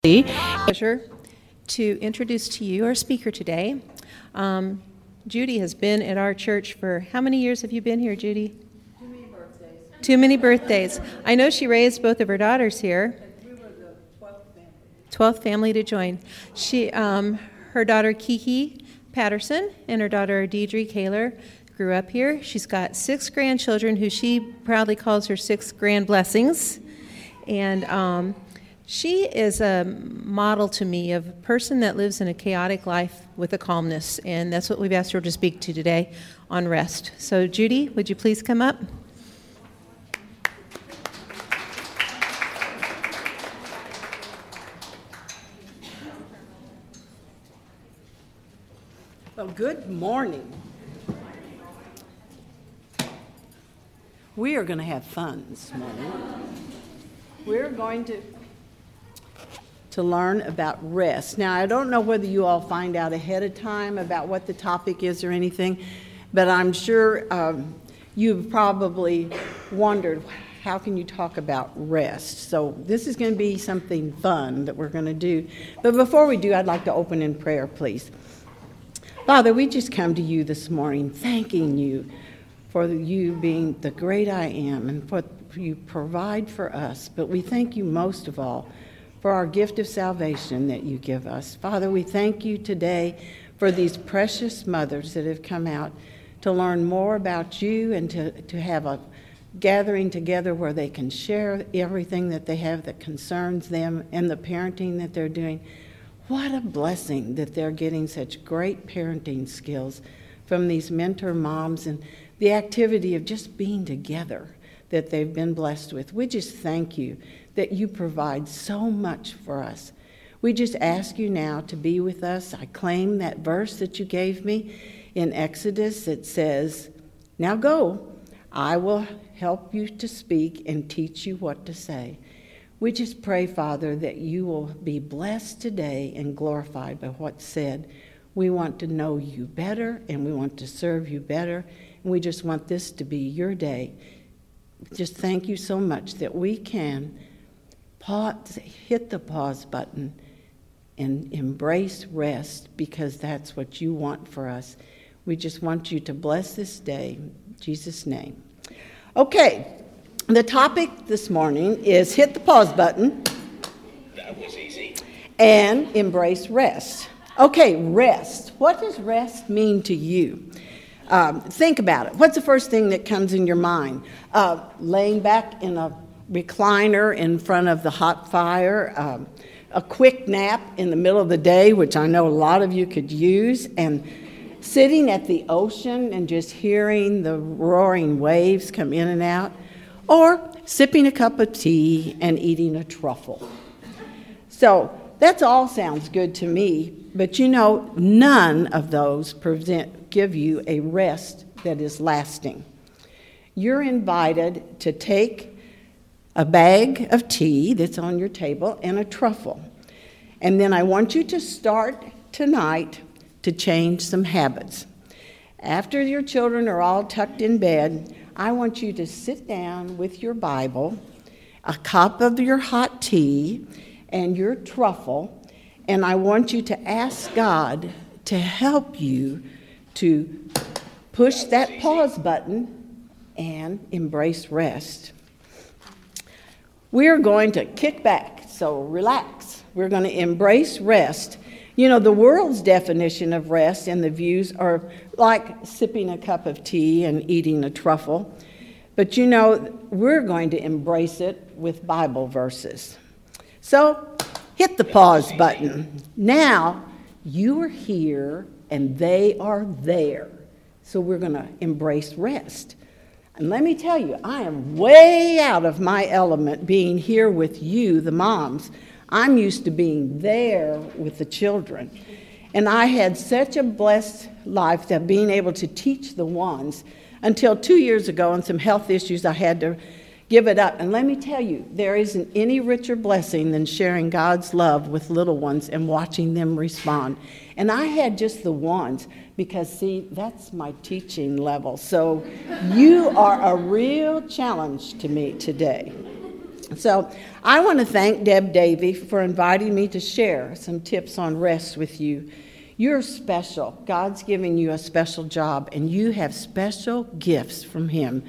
pleasure to introduce to you our speaker today. Um, Judy has been at our church for how many years have you been here, Judy? Too many birthdays. Too many birthdays. I know she raised both of her daughters here. We were the 12th family. 12th family to join. She, um, her daughter Kiki Patterson and her daughter Deidre Kaler grew up here. She's got six grandchildren who she proudly calls her six grand blessings. And um, she is a model to me of a person that lives in a chaotic life with a calmness, and that's what we've asked her to speak to today on rest. So, Judy, would you please come up? Well, good morning. We are going to have fun this morning. We're going to to learn about rest. Now, I don't know whether you all find out ahead of time about what the topic is or anything, but I'm sure um, you've probably wondered how can you talk about rest. So this is going to be something fun that we're going to do. But before we do, I'd like to open in prayer, please. Father, we just come to you this morning thanking you for you being the great I am and for you provide for us. But we thank you most of all for our gift of salvation that you give us. Father, we thank you today for these precious mothers that have come out to learn more about you and to, to have a gathering together where they can share everything that they have that concerns them and the parenting that they're doing. What a blessing that they're getting such great parenting skills from these mentor moms and the activity of just being together that they've been blessed with. We just thank you that you provide so much for us. We just ask you now to be with us. I claim that verse that you gave me in Exodus that says, Now go, I will help you to speak and teach you what to say. We just pray, Father, that you will be blessed today and glorified by what's said. We want to know you better and we want to serve you better. And we just want this to be your day. Just thank you so much that we can pause, hit the pause button and embrace rest because that's what you want for us. We just want you to bless this day. Jesus' name. Okay, the topic this morning is hit the pause button. That was easy. And embrace rest. Okay, rest. What does rest mean to you? Um, think about it. What's the first thing that comes in your mind? Uh, laying back in a recliner in front of the hot fire, um, a quick nap in the middle of the day, which I know a lot of you could use, and sitting at the ocean and just hearing the roaring waves come in and out, or sipping a cup of tea and eating a truffle. So that all sounds good to me, but you know, none of those present, give you a rest that is lasting. You're invited to take a bag of tea that's on your table and a truffle. And then I want you to start tonight to change some habits. After your children are all tucked in bed, I want you to sit down with your Bible, a cup of your hot tea, and your truffle, and I want you to ask God to help you to push that pause button and embrace rest. We're going to kick back, so relax. We're going to embrace rest. You know, the world's definition of rest and the views are like sipping a cup of tea and eating a truffle. But you know, we're going to embrace it with Bible verses. So hit the pause button. Now you are here and they are there. So we're going to embrace rest. And let me tell you, I am way out of my element being here with you, the moms. I'm used to being there with the children. And I had such a blessed life that being able to teach the ones until two years ago, and some health issues, I had to give it up. And let me tell you, there isn't any richer blessing than sharing God's love with little ones and watching them respond. And I had just the ones because, see, that's my teaching level. So you are a real challenge to me today. So I want to thank Deb Davy for inviting me to share some tips on rest with you. You're special. God's giving you a special job, and you have special gifts from Him,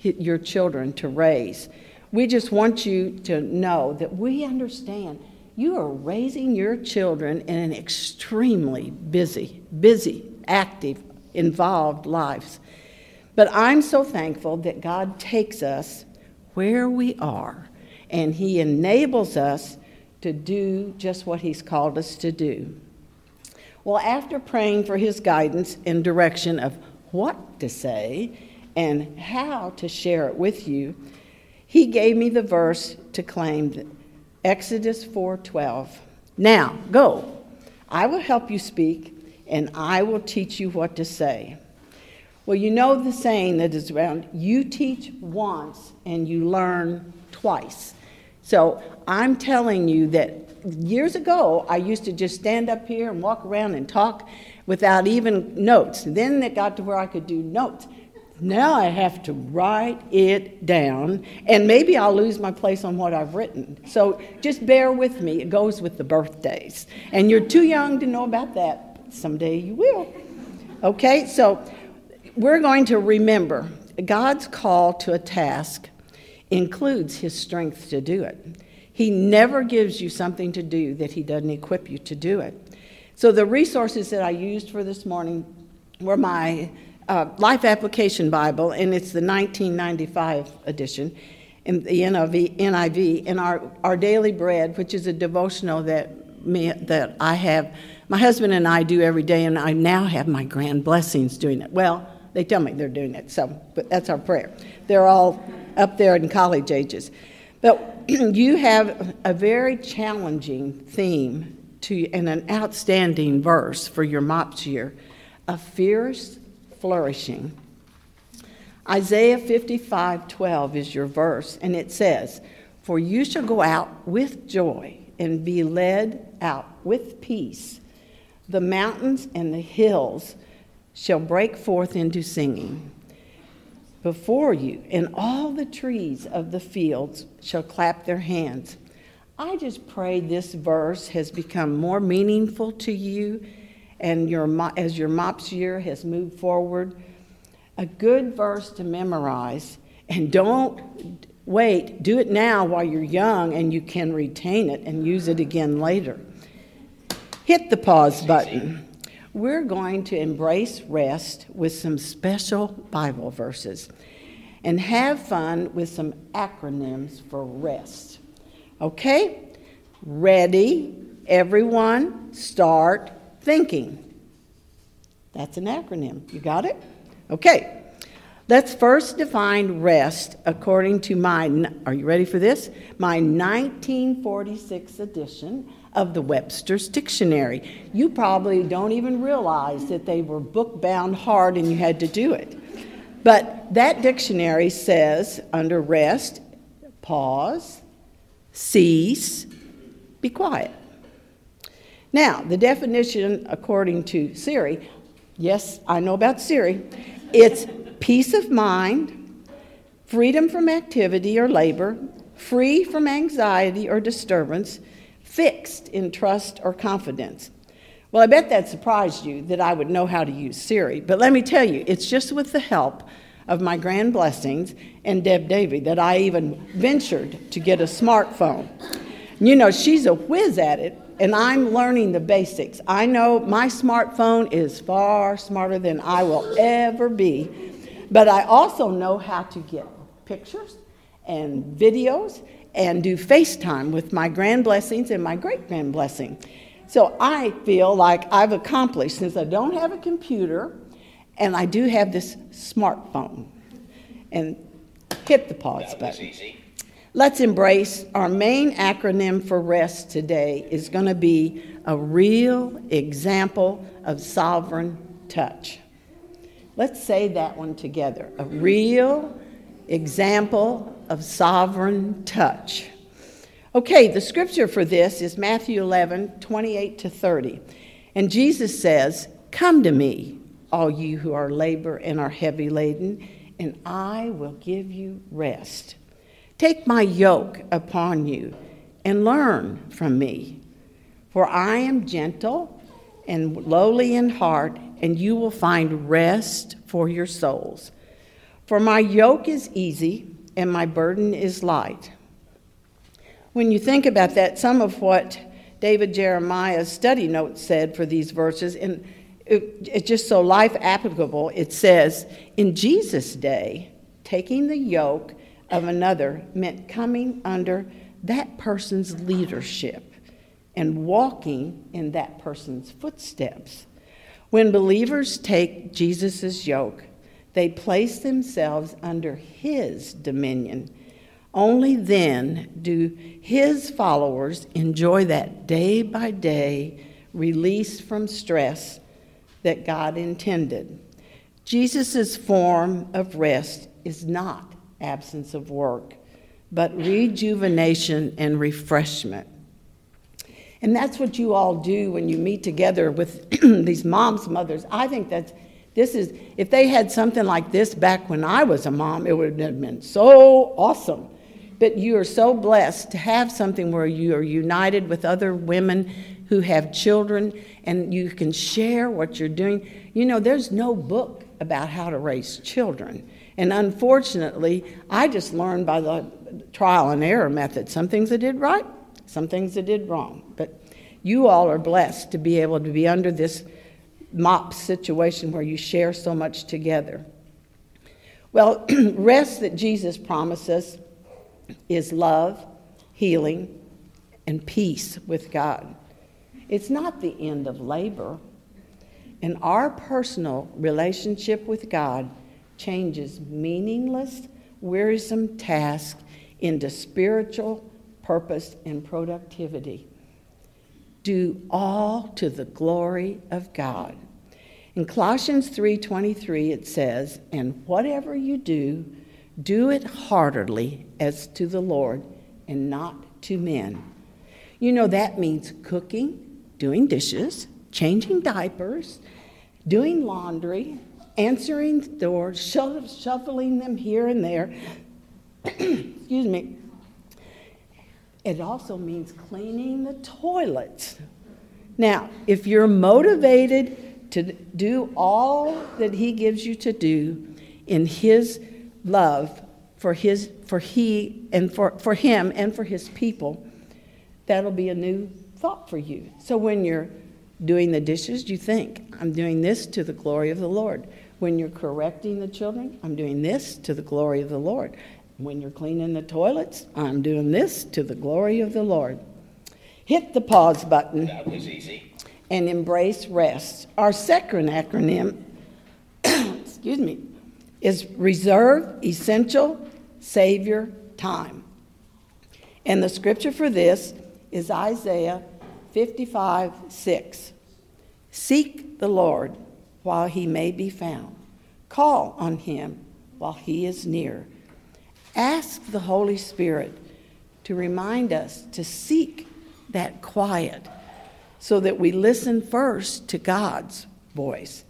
your children, to raise. We just want you to know that we understand you are raising your children in an extremely busy, busy, active, involved lives. But I'm so thankful that God takes us where we are and He enables us to do just what He's called us to do. Well, after praying for His guidance and direction of what to say and how to share it with you, He gave me the verse to claim Exodus 4:12. Now, go. I will help you speak and I will teach you what to say. Well, you know the saying that is around you teach once and you learn twice. So I'm telling you that years ago, I used to just stand up here and walk around and talk without even notes. Then it got to where I could do notes. Now I have to write it down, and maybe I'll lose my place on what I've written. So just bear with me. It goes with the birthdays. And you're too young to know about that. Someday you will. Okay, so we're going to remember God's call to a task includes his strength to do it. He never gives you something to do that he doesn't equip you to do it. So the resources that I used for this morning were my uh, Life Application Bible, and it's the 1995 edition, in the NIV, NIV, and our, our Daily Bread, which is a devotional that me that I have. My husband and I do every day, and I now have my grand blessings doing it. Well, they tell me they're doing it, so but that's our prayer. They're all up there in college ages. But you have a very challenging theme to, and an outstanding verse for your MOPS year a fierce flourishing. Isaiah 55 12 is your verse, and it says, For you shall go out with joy and be led out with peace. The mountains and the hills shall break forth into singing before you, and all the trees of the fields shall clap their hands. I just pray this verse has become more meaningful to you and your, as your MOPS year has moved forward. A good verse to memorize, and don't wait, do it now while you're young and you can retain it and use it again later. Hit the pause button we're going to embrace rest with some special Bible verses and have fun with some acronyms for rest. Okay? Ready, everyone, start thinking. That's an acronym. You got it? Okay. Let's first define rest according to my, are you ready for this? My 1946 edition of the Webster's Dictionary. You probably don't even realize that they were book bound hard and you had to do it. But that dictionary says under rest, pause, cease, be quiet. Now, the definition according to Siri, yes, I know about Siri, it's peace of mind, freedom from activity or labor, free from anxiety or disturbance, fixed in trust or confidence. Well, I bet that surprised you that I would know how to use Siri, but let me tell you, it's just with the help of my grand blessings and Deb Davy that I even ventured to get a smartphone. You know, she's a whiz at it, and I'm learning the basics. I know my smartphone is far smarter than I will ever be, but I also know how to get pictures and videos and do FaceTime with my grand blessings and my great grand blessing. So I feel like I've accomplished since I don't have a computer and I do have this smartphone. And hit the pause button. Let's embrace our main acronym for rest today is going to be a real example of sovereign touch. Let's say that one together. A real example of sovereign touch. Okay, the scripture for this is Matthew 11, 28 to 30. And Jesus says, Come to me, all you who are labor and are heavy laden, and I will give you rest. Take my yoke upon you and learn from me, for I am gentle and lowly in heart, and you will find rest for your souls. For my yoke is easy and my burden is light. When you think about that, some of what David Jeremiah's study notes said for these verses, and it, it's just so life applicable, it says, In Jesus' day, taking the yoke of another meant coming under that person's leadership and walking in that person's footsteps. When believers take Jesus' yoke, they place themselves under his dominion. Only then do his followers enjoy that day by day release from stress that God intended. Jesus' form of rest is not absence of work, but rejuvenation and refreshment. And that's what you all do when you meet together with these moms, mothers. I think that's this is if they had something like this back when I was a mom, it would have been so awesome. But you are so blessed to have something where you are united with other women who have children and you can share what you're doing. You know, there's no book about how to raise children. And unfortunately, I just learned by the trial and error method some things I did right, some things I did wrong. But you all are blessed to be able to be under this mop situation where you share so much together. Well, rest that Jesus promises is love, healing, and peace with God. It's not the end of labor. And our personal relationship with God changes meaningless, wearisome tasks into spiritual purpose and productivity. Do all to the glory of God. In Colossians 3:23 it says, "And whatever you do, do it heartily as to the Lord and not to men." You know that means cooking, doing dishes, changing diapers, doing laundry, answering doors, shuffling them here and there. Excuse me. It also means cleaning the toilets. Now, if you're motivated to do all that He gives you to do in His love for His for He and for, for Him and for His people, that'll be a new thought for you. So when you're doing the dishes, you think, I'm doing this to the glory of the Lord. When you're correcting the children, I'm doing this to the glory of the Lord. When you're cleaning the toilets, I'm doing this to the glory of the Lord. Hit the pause button. That was easy. And embrace rest. Our second acronym, excuse me, is Reserve Essential Savior Time. And the scripture for this is Isaiah 55 6. Seek the Lord while he may be found, call on him while he is near. Ask the Holy Spirit to remind us to seek that quiet so that we listen first to God's voice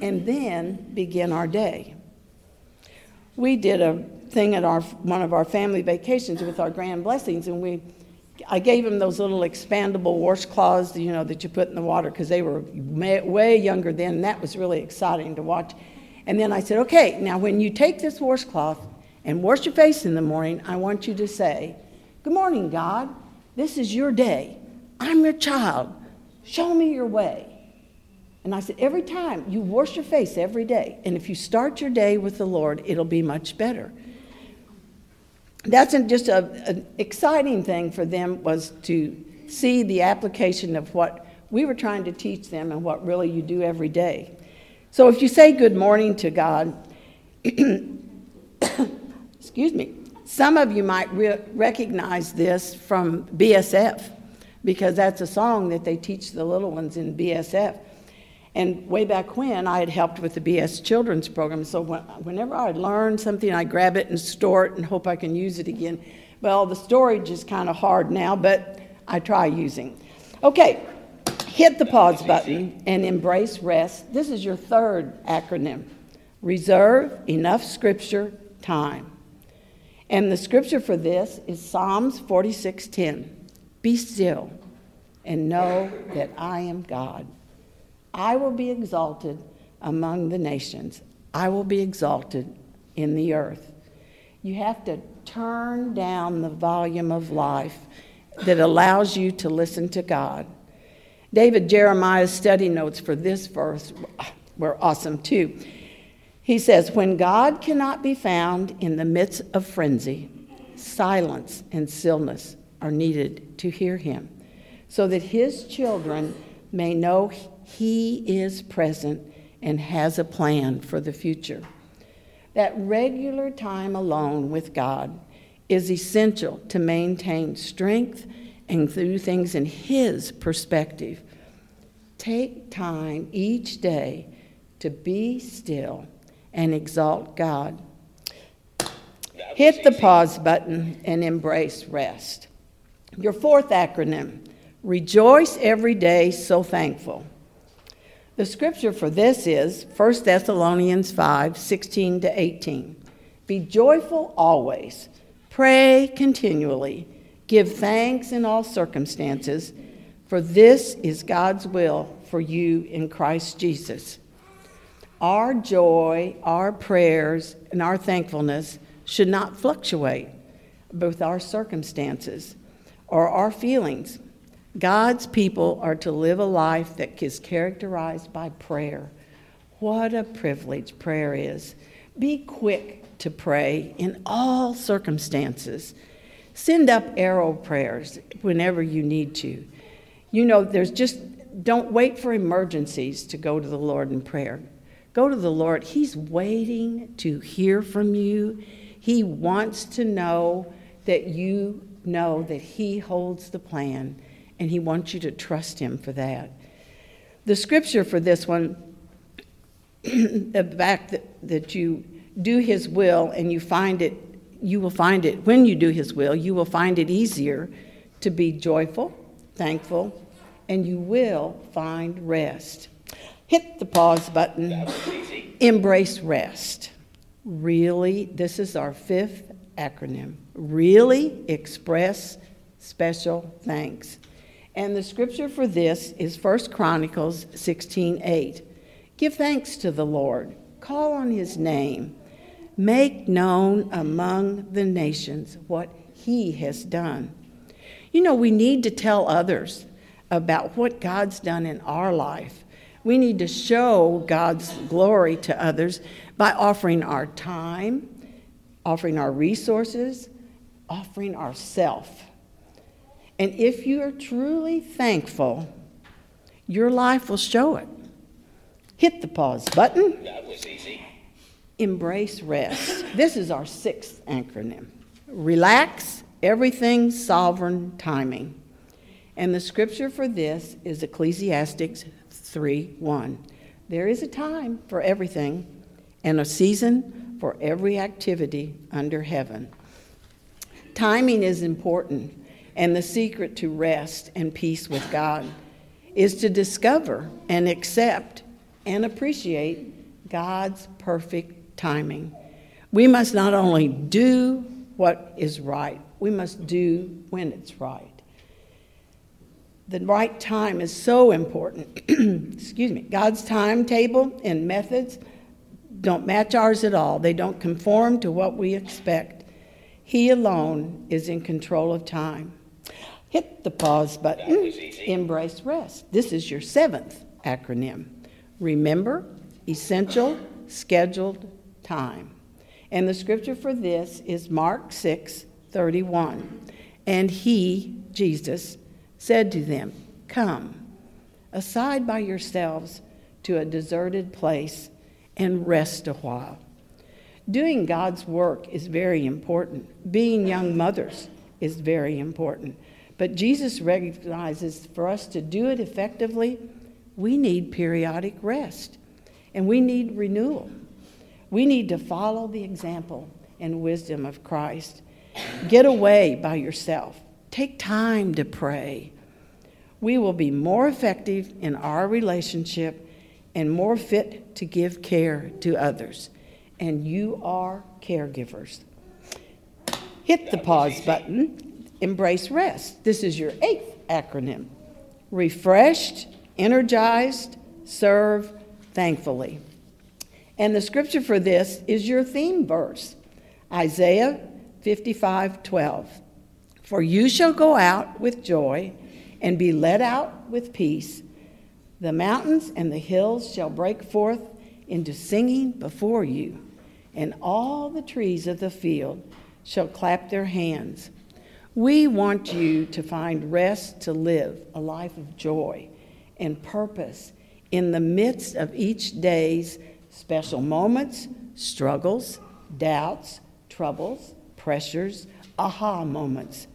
and then begin our day. We did a thing at our, one of our family vacations with our grand blessings, and we, I gave them those little expandable washcloths, you know, that you put in the water because they were way younger then, and that was really exciting to watch. And then I said, okay, now when you take this washcloth and wash your face in the morning, I want you to say, Good morning, God. This is your day. I'm your child. Show me your way. And I said, Every time you wash your face every day, and if you start your day with the Lord, it'll be much better. That's just a, an exciting thing for them was to see the application of what we were trying to teach them and what really you do every day. So if you say good morning to God, excuse me, some of you might re- recognize this from BSF because that's a song that they teach the little ones in BSF. And way back when, I had helped with the BS Children's Program. So whenever I learn something, I grab it and store it and hope I can use it again. Well, the storage is kind of hard now, but I try using. Okay, hit the pause button and embrace rest. This is your third acronym reserve enough scripture time. And the scripture for this is Psalms 46:10. Be still and know that I am God. I will be exalted among the nations. I will be exalted in the earth. You have to turn down the volume of life that allows you to listen to God. David Jeremiah's study notes for this verse were awesome too. He says, When God cannot be found in the midst of frenzy, silence and stillness are needed to hear him, so that his children may know he is present and has a plan for the future. That regular time alone with God is essential to maintain strength and do things in His perspective. Take time each day to be still and exalt God. Hit the pause button and embrace rest. Your fourth acronym rejoice every day, so thankful. The scripture for this is 1 Thessalonians 5 16 to 18. Be joyful always, pray continually, give thanks in all circumstances, for this is God's will for you in Christ Jesus. Our joy, our prayers, and our thankfulness should not fluctuate with our circumstances or our feelings. God's people are to live a life that is characterized by prayer. What a privilege prayer is. Be quick to pray in all circumstances. Send up arrow prayers whenever you need to. You know, there's just, don't wait for emergencies to go to the Lord in prayer. Go to the Lord. He's waiting to hear from you. He wants to know that you know that He holds the plan, and He wants you to trust Him for that. The scripture for this one, the fact that, that you do His will and you find it, you will find it, when you do His will, you will find it easier to be joyful, thankful, and you will find rest hit the pause button, embrace rest. Really, this is our fifth acronym. Really express special thanks. And the scripture for this is 1 Chronicles 16:8. Give thanks to the Lord, call on his name, make known among the nations what he has done. You know, we need to tell others about what God's done in our life we need to show God's glory to others by offering our time, offering our resources, offering ourself. And if you are truly thankful, your life will show it. Hit the pause button. That was easy. Embrace rest. This is our sixth acronym. Relax, everything sovereign timing. And the scripture for this is Ecclesiastes 3 1. There is a time for everything and a season for every activity under heaven. Timing is important, and the secret to rest and peace with God is to discover and accept and appreciate God's perfect timing. We must not only do what is right, we must do when it's right the right time is so important. Excuse me. God's timetable and methods don't match ours at all, they don't conform to what we expect. He alone is in control of time. Hit the pause button. Embrace rest. This is your seventh acronym. Remember, essential, scheduled time. And the scripture for this is Mark 6 31. And he, Jesus, said to them, Come, aside by yourselves to a deserted place and rest a while. Doing God's work is very important. Being young mothers is very important. But Jesus recognizes for us to do it effectively, we need periodic rest and we need renewal. We need to follow the example and wisdom of Christ. Get away by yourself. Take time to pray we will be more effective in our relationship and more fit to give care to others. And you are caregivers. Hit the pause button, embrace rest. This is your eighth acronym refreshed, energized, serve thankfully. And the scripture for this is your theme verse Isaiah 55 12. For you shall go out with joy and be led out with peace. The mountains and the hills shall break forth into singing before you, and all the trees of the field shall clap their hands. We want you to find rest to live a life of joy and purpose in the midst of each day's special moments, struggles, doubts, troubles, pressures, aha moments.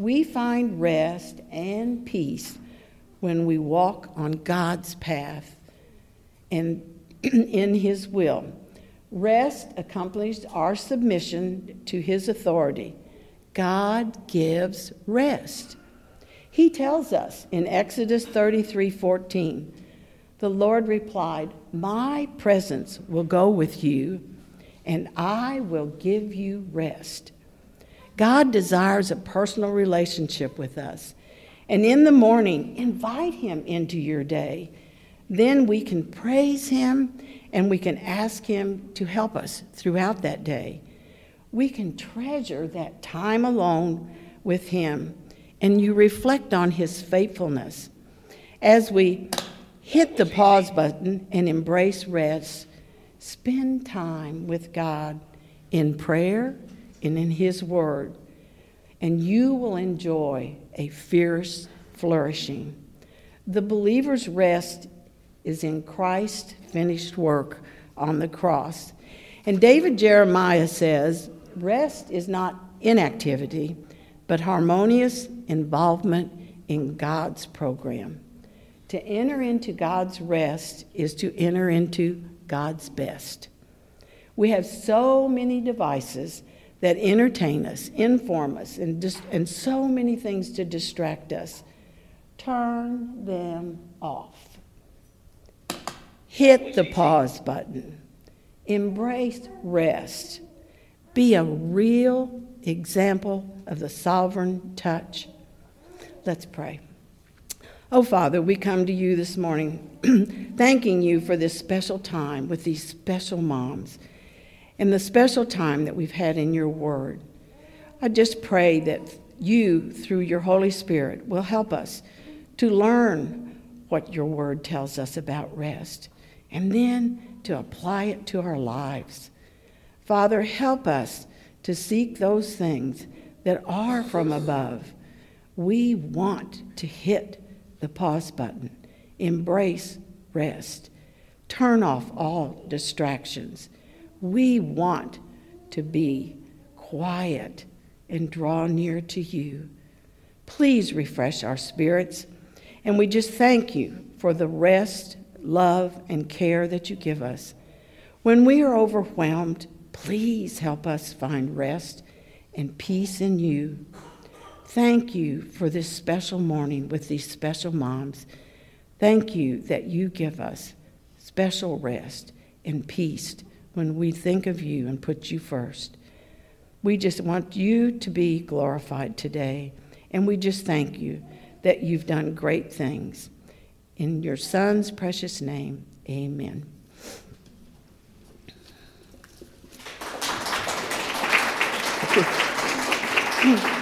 We find rest and peace when we walk on God's path and in His will. Rest accompanies our submission to His authority. God gives rest. He tells us in Exodus 33 14, the Lord replied, My presence will go with you, and I will give you rest. God desires a personal relationship with us. And in the morning, invite Him into your day. Then we can praise Him and we can ask Him to help us throughout that day. We can treasure that time alone with Him and you reflect on His faithfulness. As we hit the pause button and embrace rest, spend time with God in prayer and in His Word, and you will enjoy a fierce flourishing. The believer's rest is in Christ's finished work on the cross. And David Jeremiah says, Rest is not inactivity, but harmonious involvement in God's program. To enter into God's rest is to enter into God's best. We have so many devices that entertain us, inform us, and, dis- and so many things to distract us. Turn them off. Hit the pause button. Embrace rest. Be a real example of the sovereign touch. Let's pray. Oh, Father, we come to you this morning thanking you for this special time with these special moms and the special time that we've had in your word. I just pray that you, through your Holy Spirit, will help us to learn what your word tells us about rest and then to apply it to our lives. Father, help us to seek those things that are from above. We want to hit the pause button, embrace rest, turn off all distractions we want to be quiet and draw near to you. Please refresh our spirits. And we just thank you for the rest, love, and care that you give us. When we are overwhelmed, please help us find rest and peace in you. Thank you for this special morning with these special moms. Thank you that you give us special rest and peace when we think of you and put you first. We just want you to be glorified today. And we just thank you that you've done great things. In your Son's precious name, amen.